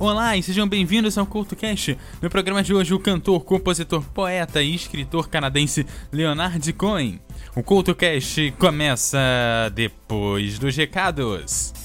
Olá e sejam bem-vindos ao CultoCast. No programa de hoje, o cantor, compositor, poeta e escritor canadense Leonard Cohen. O CultoCast começa depois dos recados.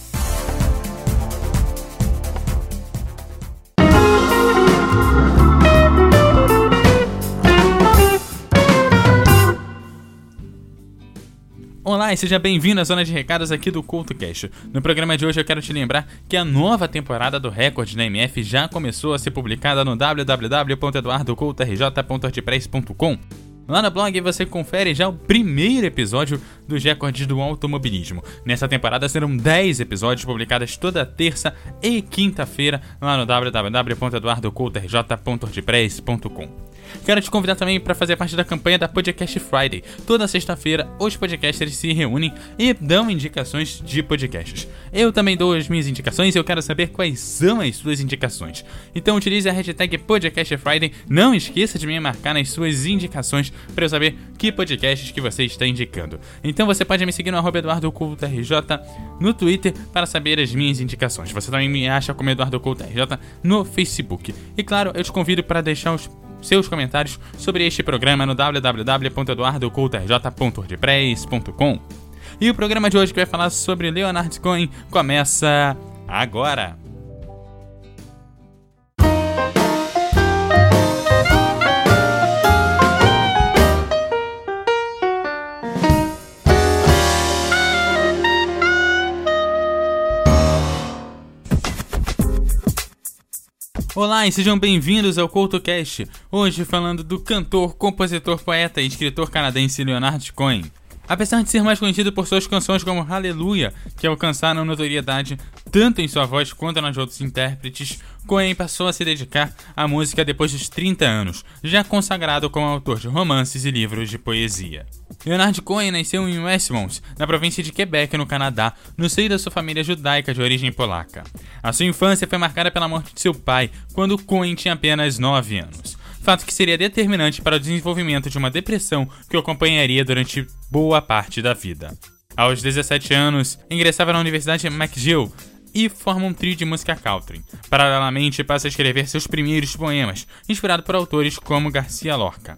Olá e seja bem-vindo à zona de recados aqui do CultoCast. No programa de hoje eu quero te lembrar que a nova temporada do Record na MF já começou a ser publicada no www.eduardocultorj.wordpress.com. Lá no blog você confere já o primeiro episódio dos recordes do automobilismo. Nessa temporada serão 10 episódios publicados toda terça e quinta-feira lá no www.eduardocultorj.wordpress.com. Quero te convidar também para fazer parte da campanha da Podcast Friday. Toda sexta-feira, os podcasters se reúnem e dão indicações de podcasts. Eu também dou as minhas indicações e eu quero saber quais são as suas indicações. Então utilize a hashtag Podcast Friday. Não esqueça de me marcar nas suas indicações para eu saber que podcasts que você está indicando. Então você pode me seguir no arroba EduardoCultoRJ no Twitter para saber as minhas indicações. Você também me acha como EduardoCultoRJ no Facebook. E claro, eu te convido para deixar os seus comentários sobre este programa no www.eduardocultorj.wordpress.com. E o programa de hoje que vai falar sobre Leonard Cohen começa agora. Olá e sejam bem-vindos ao CoutoCast. Hoje falando do cantor, compositor, poeta e escritor canadense Leonard Cohen. Apesar de ser mais conhecido por suas canções como Hallelujah, que alcançaram notoriedade tanto em sua voz quanto nas outros intérpretes, Cohen passou a se dedicar à música depois dos 30 anos, já consagrado como autor de romances e livros de poesia. Leonard Cohen nasceu em Westmont, na província de Quebec, no Canadá, no seio da sua família judaica de origem polaca. A sua infância foi marcada pela morte de seu pai, quando Cohen tinha apenas 9 anos fato que seria determinante para o desenvolvimento de uma depressão que o acompanharia durante boa parte da vida. Aos 17 anos, ingressava na Universidade McGill e forma um trio de música country. Paralelamente, passa a escrever seus primeiros poemas, inspirado por autores como Garcia Lorca.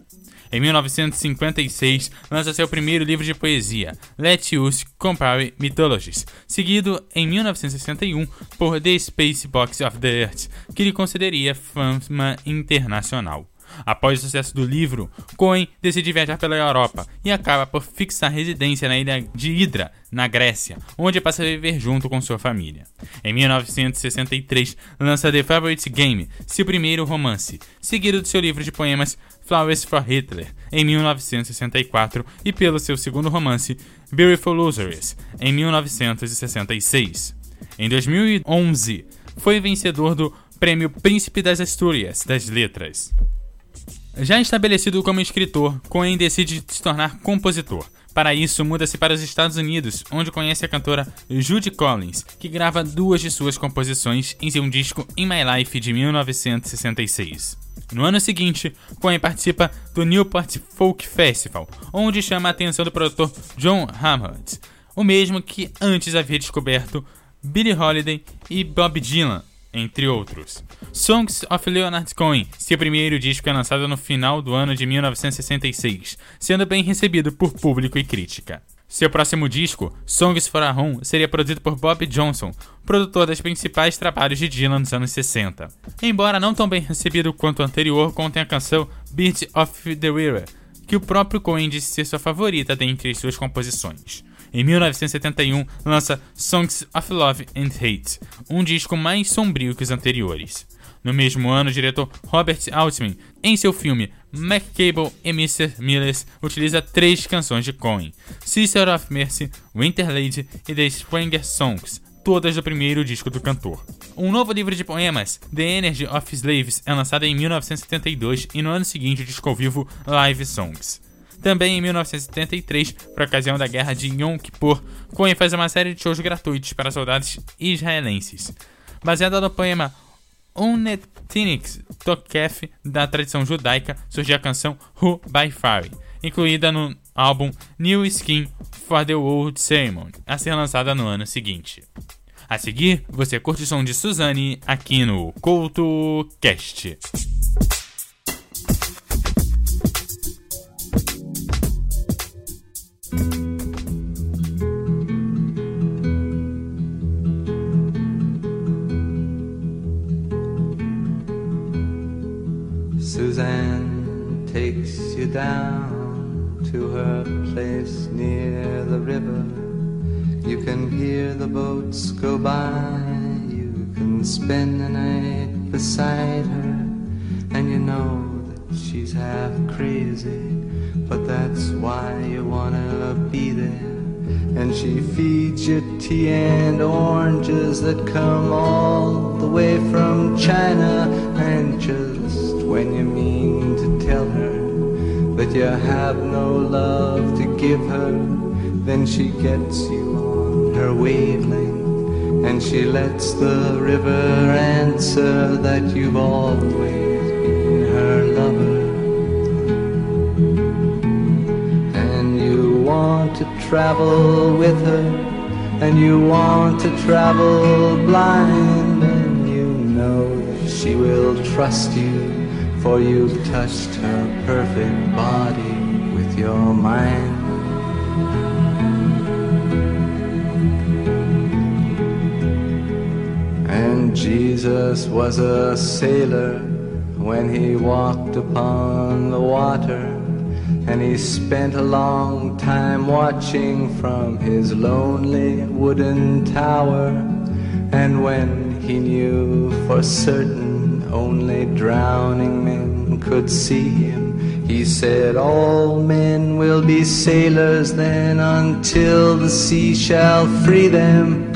Em 1956, lança seu primeiro livro de poesia, Let Us Compare Mythologies, seguido em 1961 por The Space Box of the Earth, que lhe concederia fama internacional. Após o sucesso do livro, Cohen decide viajar pela Europa e acaba por fixar residência na ilha de Hydra, na Grécia, onde passa a viver junto com sua família. Em 1963, lança The Favorite Game, seu primeiro romance, seguido do seu livro de poemas Flowers for Hitler, em 1964, e pelo seu segundo romance, Beautiful Losers, em 1966. Em 2011, foi vencedor do Prêmio Príncipe das Astúrias das Letras. Já estabelecido como escritor, Cohen decide se tornar compositor. Para isso, muda-se para os Estados Unidos, onde conhece a cantora Judy Collins, que grava duas de suas composições em seu disco In My Life de 1966. No ano seguinte, Cohen participa do Newport Folk Festival, onde chama a atenção do produtor John Hammond, o mesmo que antes havia descoberto Billie Holiday e Bob Dylan, entre outros. Songs of Leonard Cohen, seu primeiro disco é lançado no final do ano de 1966, sendo bem recebido por público e crítica. Seu próximo disco, Songs for a Home, seria produzido por Bob Johnson, produtor dos principais trabalhos de Dylan nos anos 60. Embora não tão bem recebido quanto o anterior, contém a canção Beat of the River, que o próprio Cohen disse ser sua favorita dentre suas composições. Em 1971, lança Songs of Love and Hate, um disco mais sombrio que os anteriores. No mesmo ano, o diretor Robert Altman, em seu filme McCable e Mr. Millers, utiliza três canções de Cohen: Sister of Mercy, Winter Lady e The Springer Songs, todas do primeiro disco do cantor. Um novo livro de poemas, The Energy of Slaves, é lançado em 1972 e no ano seguinte o disco ao vivo Live Songs. Também em 1973, por ocasião da Guerra de Yom Kippur, Cohen faz uma série de shows gratuitos para soldados israelenses. Baseada no poema Unetinix Tokef da tradição judaica, surgiu a canção Who by Fire, incluída no álbum New Skin for the World Ceremony, a ser lançada no ano seguinte. A seguir, você curte o som de Suzane aqui no CoutoCast. Suzanne feeds you tea and oranges that come all the way from China. And just when you mean to tell her that you have no love to give her, then she gets you on her wavelength. And she lets the river answer that you've always been her lover. And you want to travel with her, and you want to travel blind, and you know she will trust you, for you've touched her perfect body with your mind. And Jesus was a sailor when he walked upon the water. And he spent a long time watching from his lonely wooden tower. And when he knew for certain only drowning men could see him, he said, All men will be sailors then until the sea shall free them.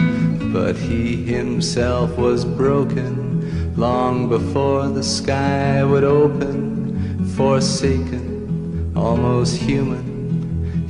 But he himself was broken long before the sky would open, forsaken, almost human.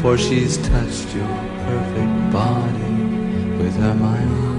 for she's touched your perfect body with her mind.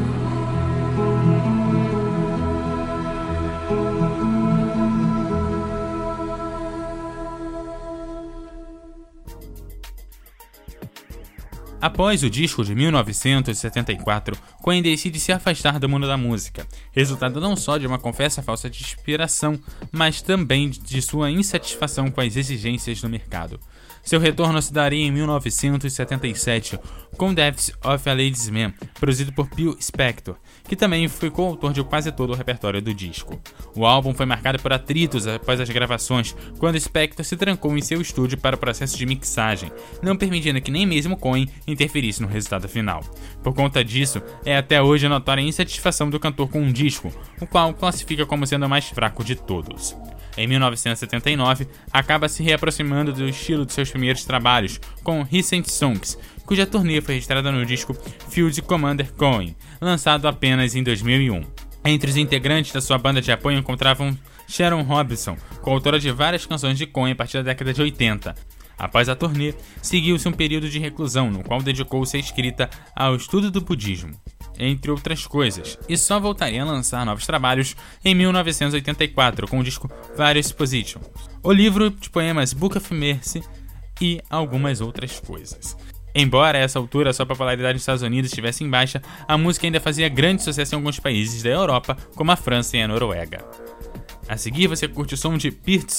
Após o disco de 1974, Cohen decide se afastar do mundo da música, resultado não só de uma confessa falsa de inspiração, mas também de sua insatisfação com as exigências do mercado. Seu retorno se daria em 1977 com Deaths of a Ladies Man, produzido por Bill Spector, que também foi coautor de quase todo o repertório do disco. O álbum foi marcado por atritos após as gravações, quando Spector se trancou em seu estúdio para o processo de mixagem, não permitindo que nem mesmo Cohen interferisse no resultado final. Por conta disso, é até hoje a notória insatisfação do cantor com um disco, o qual classifica como sendo o mais fraco de todos. Em 1979, acaba se reaproximando do estilo de seus primeiros trabalhos, com Recent Songs, cuja turnê foi registrada no disco Field Commander Cohen, lançado apenas em 2001. Entre os integrantes da sua banda de apoio encontravam Sharon Robinson, coautora de várias canções de Cohen a partir da década de 80, Após a turnê, seguiu-se um período de reclusão, no qual dedicou-se à escrita ao estudo do budismo, entre outras coisas, e só voltaria a lançar novos trabalhos em 1984 com o disco Various Positions, o livro de poemas Book of Mercy e algumas outras coisas. Embora a essa altura sua popularidade nos Estados Unidos estivesse em baixa, a música ainda fazia grande sucesso em alguns países da Europa, como a França e a Noruega. A seguir você curte o som de a bird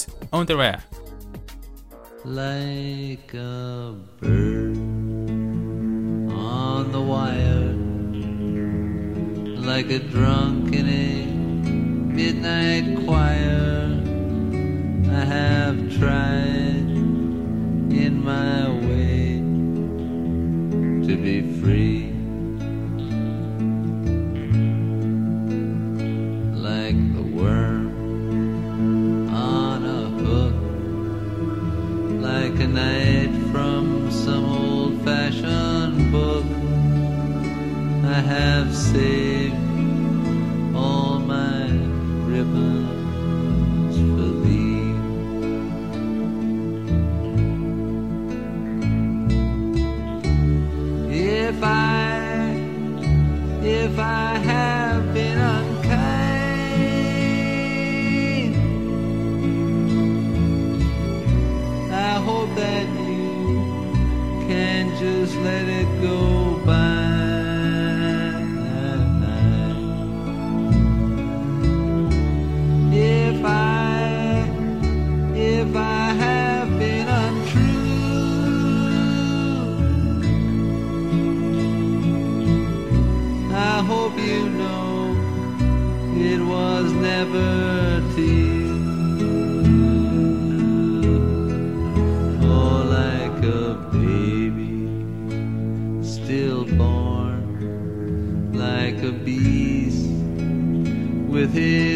on the wire, like a drunk in a midnight choir. I have tried in my way to be free. Hope you know it was never you. Oh, like a baby stillborn, like a beast with his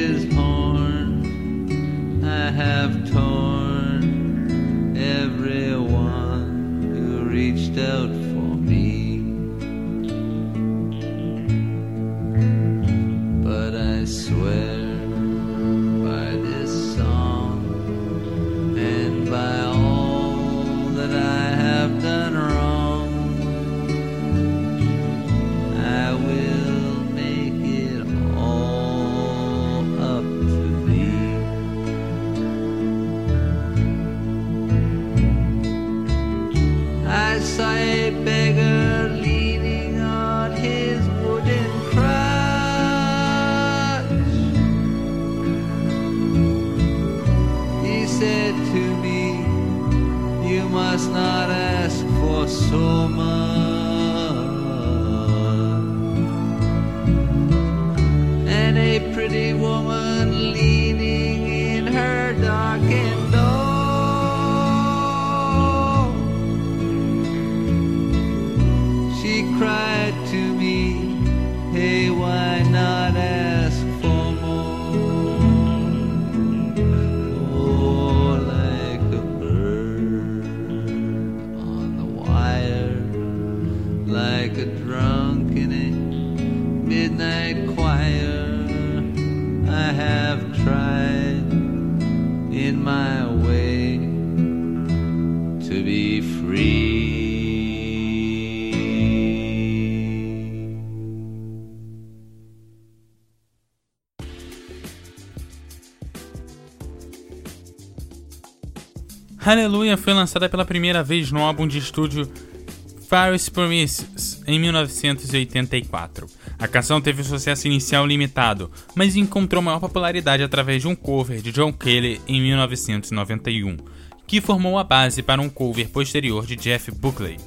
Hallelujah foi lançada pela primeira vez no álbum de estúdio Farious Promises, em 1984. A canção teve um sucesso inicial limitado, mas encontrou maior popularidade através de um cover de John Kelly em 1991, que formou a base para um cover posterior de Jeff Buckley.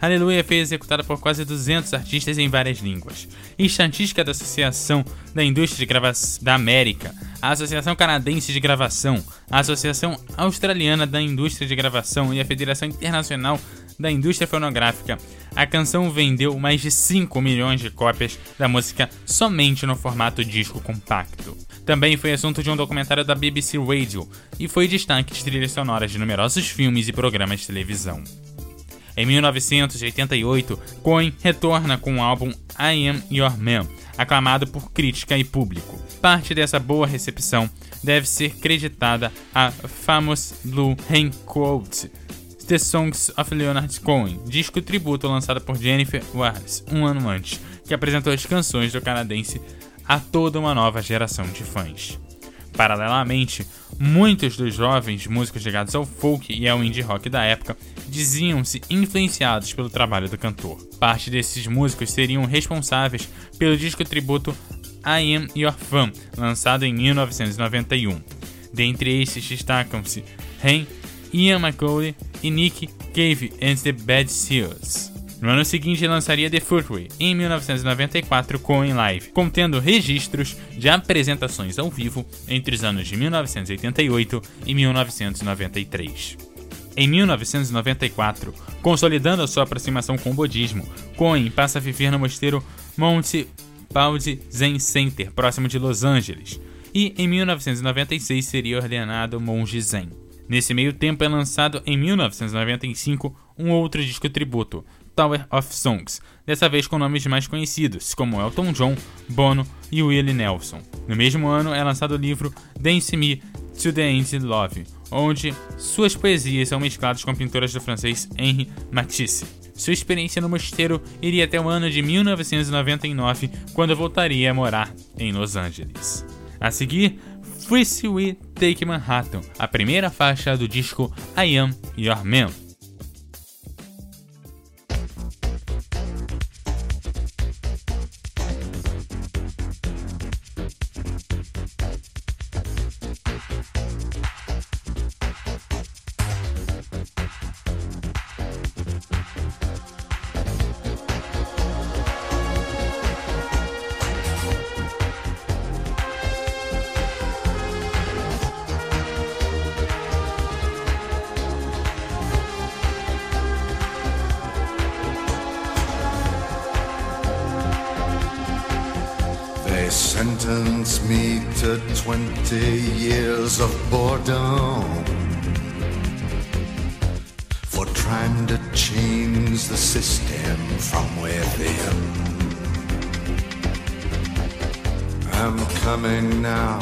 Hallelujah foi executada por quase 200 artistas em várias línguas. Estatística da Associação da Indústria de Gravação da América, a Associação Canadense de Gravação, a Associação Australiana da Indústria de Gravação e a Federação Internacional da Indústria Fonográfica. A canção vendeu mais de 5 milhões de cópias da música somente no formato disco compacto. Também foi assunto de um documentário da BBC Radio e foi destaque de trilhas sonoras de numerosos filmes e programas de televisão. Em 1988, Cohen retorna com o álbum I Am Your Man, aclamado por crítica e público. Parte dessa boa recepção deve ser creditada a Famous Blue Raincoat The Songs of Leonard Cohen, disco tributo lançado por Jennifer Warnes um ano antes, que apresentou as canções do canadense a toda uma nova geração de fãs. Paralelamente, muitos dos jovens músicos ligados ao folk e ao indie rock da época diziam-se influenciados pelo trabalho do cantor. Parte desses músicos seriam responsáveis pelo disco tributo I Am Your Fan, lançado em 1991. Dentre esses destacam-se Ren, Ian McCauley e Nick Cave and the Bad Seals. No ano seguinte, lançaria The Footway, em 1994, com live, contendo registros de apresentações ao vivo entre os anos de 1988 e 1993. Em 1994, consolidando a sua aproximação com o budismo, Cohen passa a viver no mosteiro Mount Baldy Zen Center, próximo de Los Angeles, e em 1996 seria ordenado monge Zen. Nesse meio tempo é lançado em 1995 um outro disco tributo, Tower of Songs, dessa vez com nomes mais conhecidos, como Elton John, Bono e Willie Nelson. No mesmo ano é lançado o livro Dance Me to the End Love, onde suas poesias são mescladas com pinturas do francês Henri Matisse. Sua experiência no mosteiro iria até o ano de 1999, quando voltaria a morar em Los Angeles. A seguir, Freeze We Take Manhattan, a primeira faixa do disco I Am Your Man. 20 years of boredom for trying to change the system from within. I'm coming now,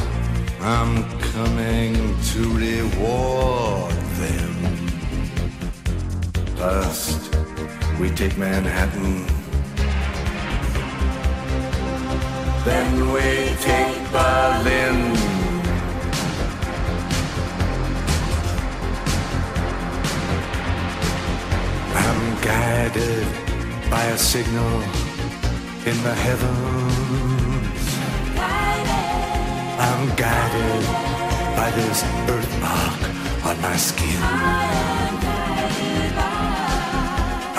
I'm coming to reward them. First, we take Manhattan Then we take Berlin. Guided by a signal in the heavens. I'm guided by this birthmark on my skin.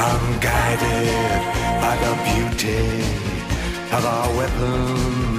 I'm guided by the beauty of our weapons.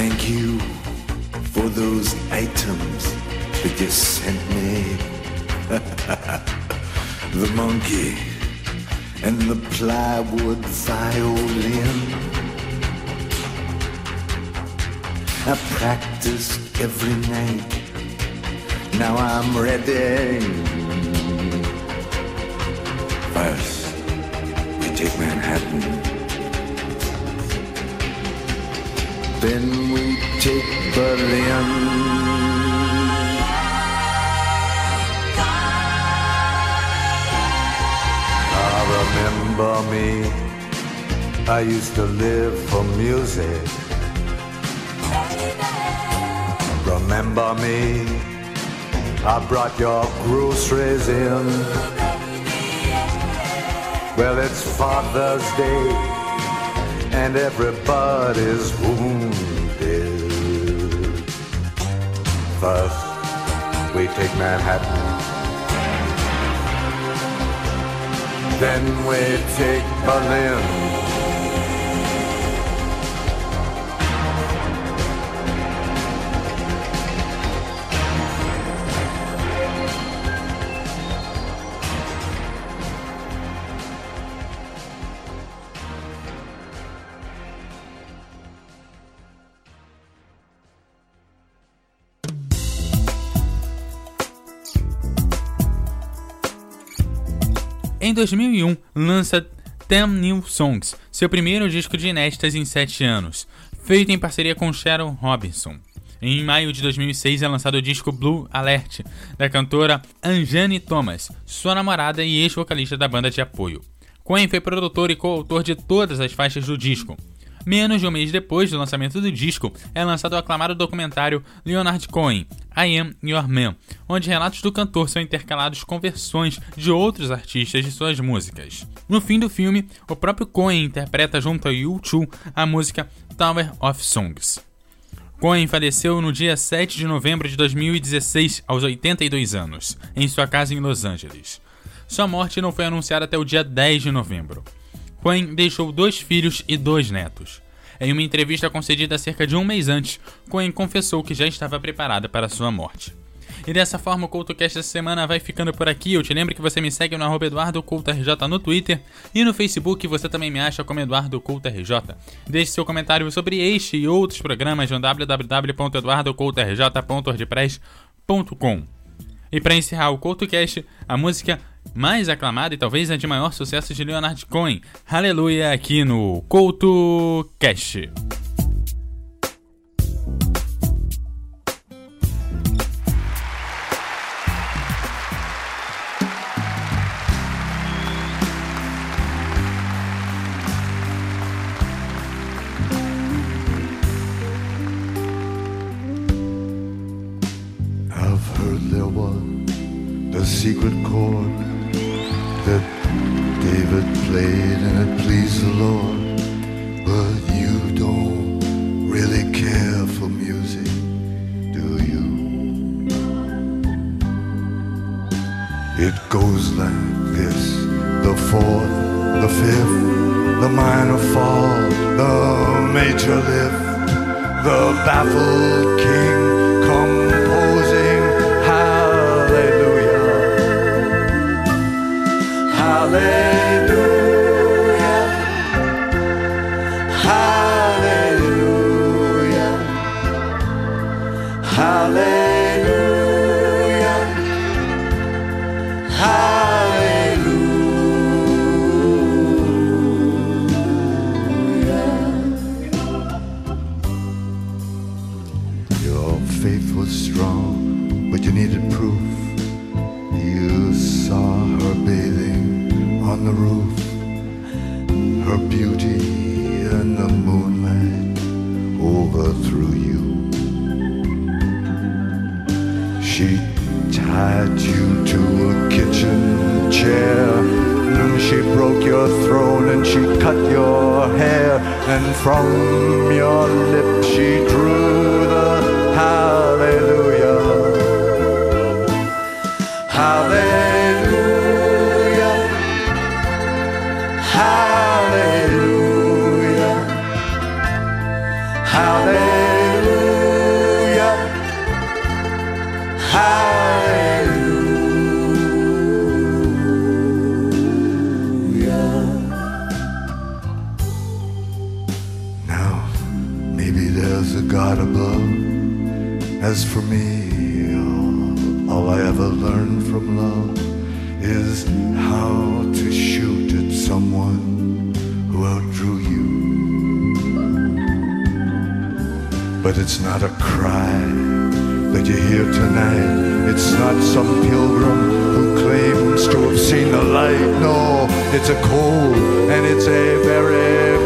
Thank you for those items that you sent me. the monkey and the plywood violin. I practiced every night. Now I'm ready. First, we take Manhattan. Then we take Berlin. I remember me. I used to live for music. Remember me. I brought your groceries in. Well, it's Father's Day and everybody's wounded. First, we take Manhattan. Then we take Berlin. 2001, lança Ten New Songs, seu primeiro disco de inéditas em sete anos, feito em parceria com Sharon Robinson. Em maio de 2006 é lançado o disco Blue Alert, da cantora Anjane Thomas, sua namorada e ex-vocalista da banda de apoio. Cohen foi produtor e coautor de todas as faixas do disco, Menos de um mês depois do lançamento do disco, é lançado o aclamado documentário Leonard Cohen, I Am Your Man, onde relatos do cantor são intercalados com versões de outros artistas de suas músicas. No fim do filme, o próprio Cohen interpreta junto a U2 a música Tower of Songs. Cohen faleceu no dia 7 de novembro de 2016, aos 82 anos, em sua casa em Los Angeles. Sua morte não foi anunciada até o dia 10 de novembro. Cohen deixou dois filhos e dois netos. Em uma entrevista concedida cerca de um mês antes, Cohen confessou que já estava preparada para sua morte. E dessa forma o CoutoCast essa semana vai ficando por aqui. Eu te lembro que você me segue no arroba EduardoCoutoRJ no Twitter e no Facebook você também me acha como EduardoCoutoRJ. Deixe seu comentário sobre este e outros programas no www.eduardocoutorj.wordpress.com. E para encerrar o CoutoCast, a música mais aclamada e talvez a de maior sucesso de Leonard Cohen, Aleluia, aqui no Couto Cash. Fifth, the minor fall, the major lift, the baffled king composing Hallelujah. and she cut your hair, and from your lips she drew the hair. not a cry that you hear tonight. It's not some pilgrim who claims to have seen the light. No, it's a cold and it's a very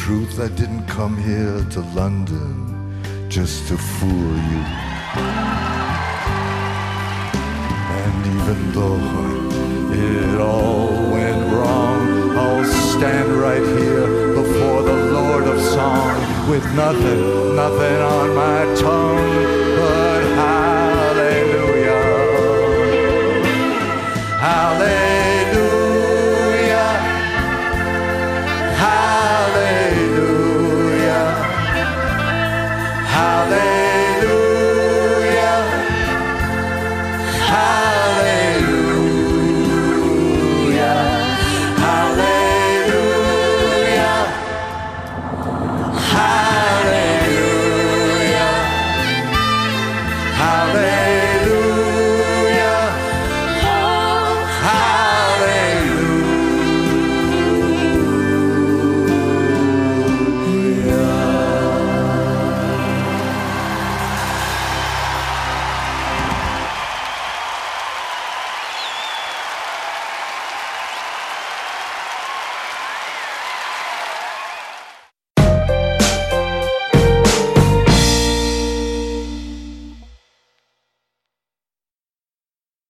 truth, I didn't come here to London just to fool you. And even though it all went wrong, I'll stand right here before the Lord of Song with nothing, nothing on my tongue.